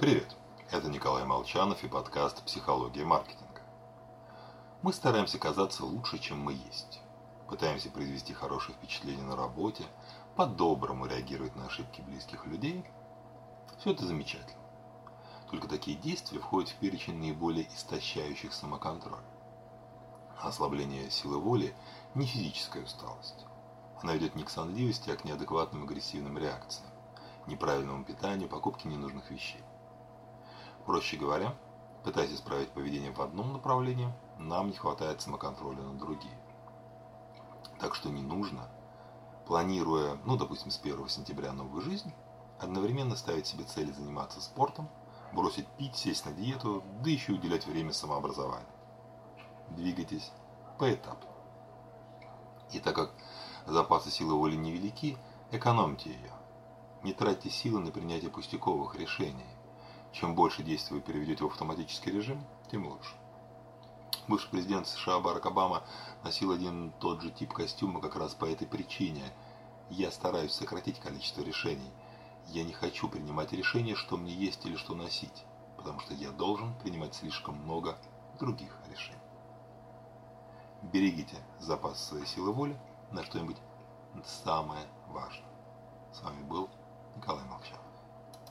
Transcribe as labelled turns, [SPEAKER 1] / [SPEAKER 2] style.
[SPEAKER 1] Привет, это Николай Молчанов и подкаст «Психология маркетинга». Мы стараемся казаться лучше, чем мы есть. Пытаемся произвести хорошее впечатление на работе, по-доброму реагировать на ошибки близких людей. Все это замечательно. Только такие действия входят в перечень наиболее истощающих самоконтроль. Ослабление силы воли – не физическая усталость. Она ведет не к сонливости, а к неадекватным агрессивным реакциям, неправильному питанию, покупке ненужных вещей. Проще говоря, пытаясь исправить поведение в одном направлении, нам не хватает самоконтроля на другие. Так что не нужно, планируя, ну, допустим, с 1 сентября новую жизнь, одновременно ставить себе цели заниматься спортом, бросить пить, сесть на диету, да еще уделять время самообразованию. Двигайтесь поэтапно. И так как запасы силы воли невелики, экономьте ее. Не тратьте силы на принятие пустяковых решений. Чем больше действий вы переведете в автоматический режим, тем лучше. Бывший президент США Барак Обама носил один и тот же тип костюма как раз по этой причине. Я стараюсь сократить количество решений. Я не хочу принимать решения, что мне есть или что носить, потому что я должен принимать слишком много других решений. Берегите запас своей силы воли на что-нибудь самое важное. С вами.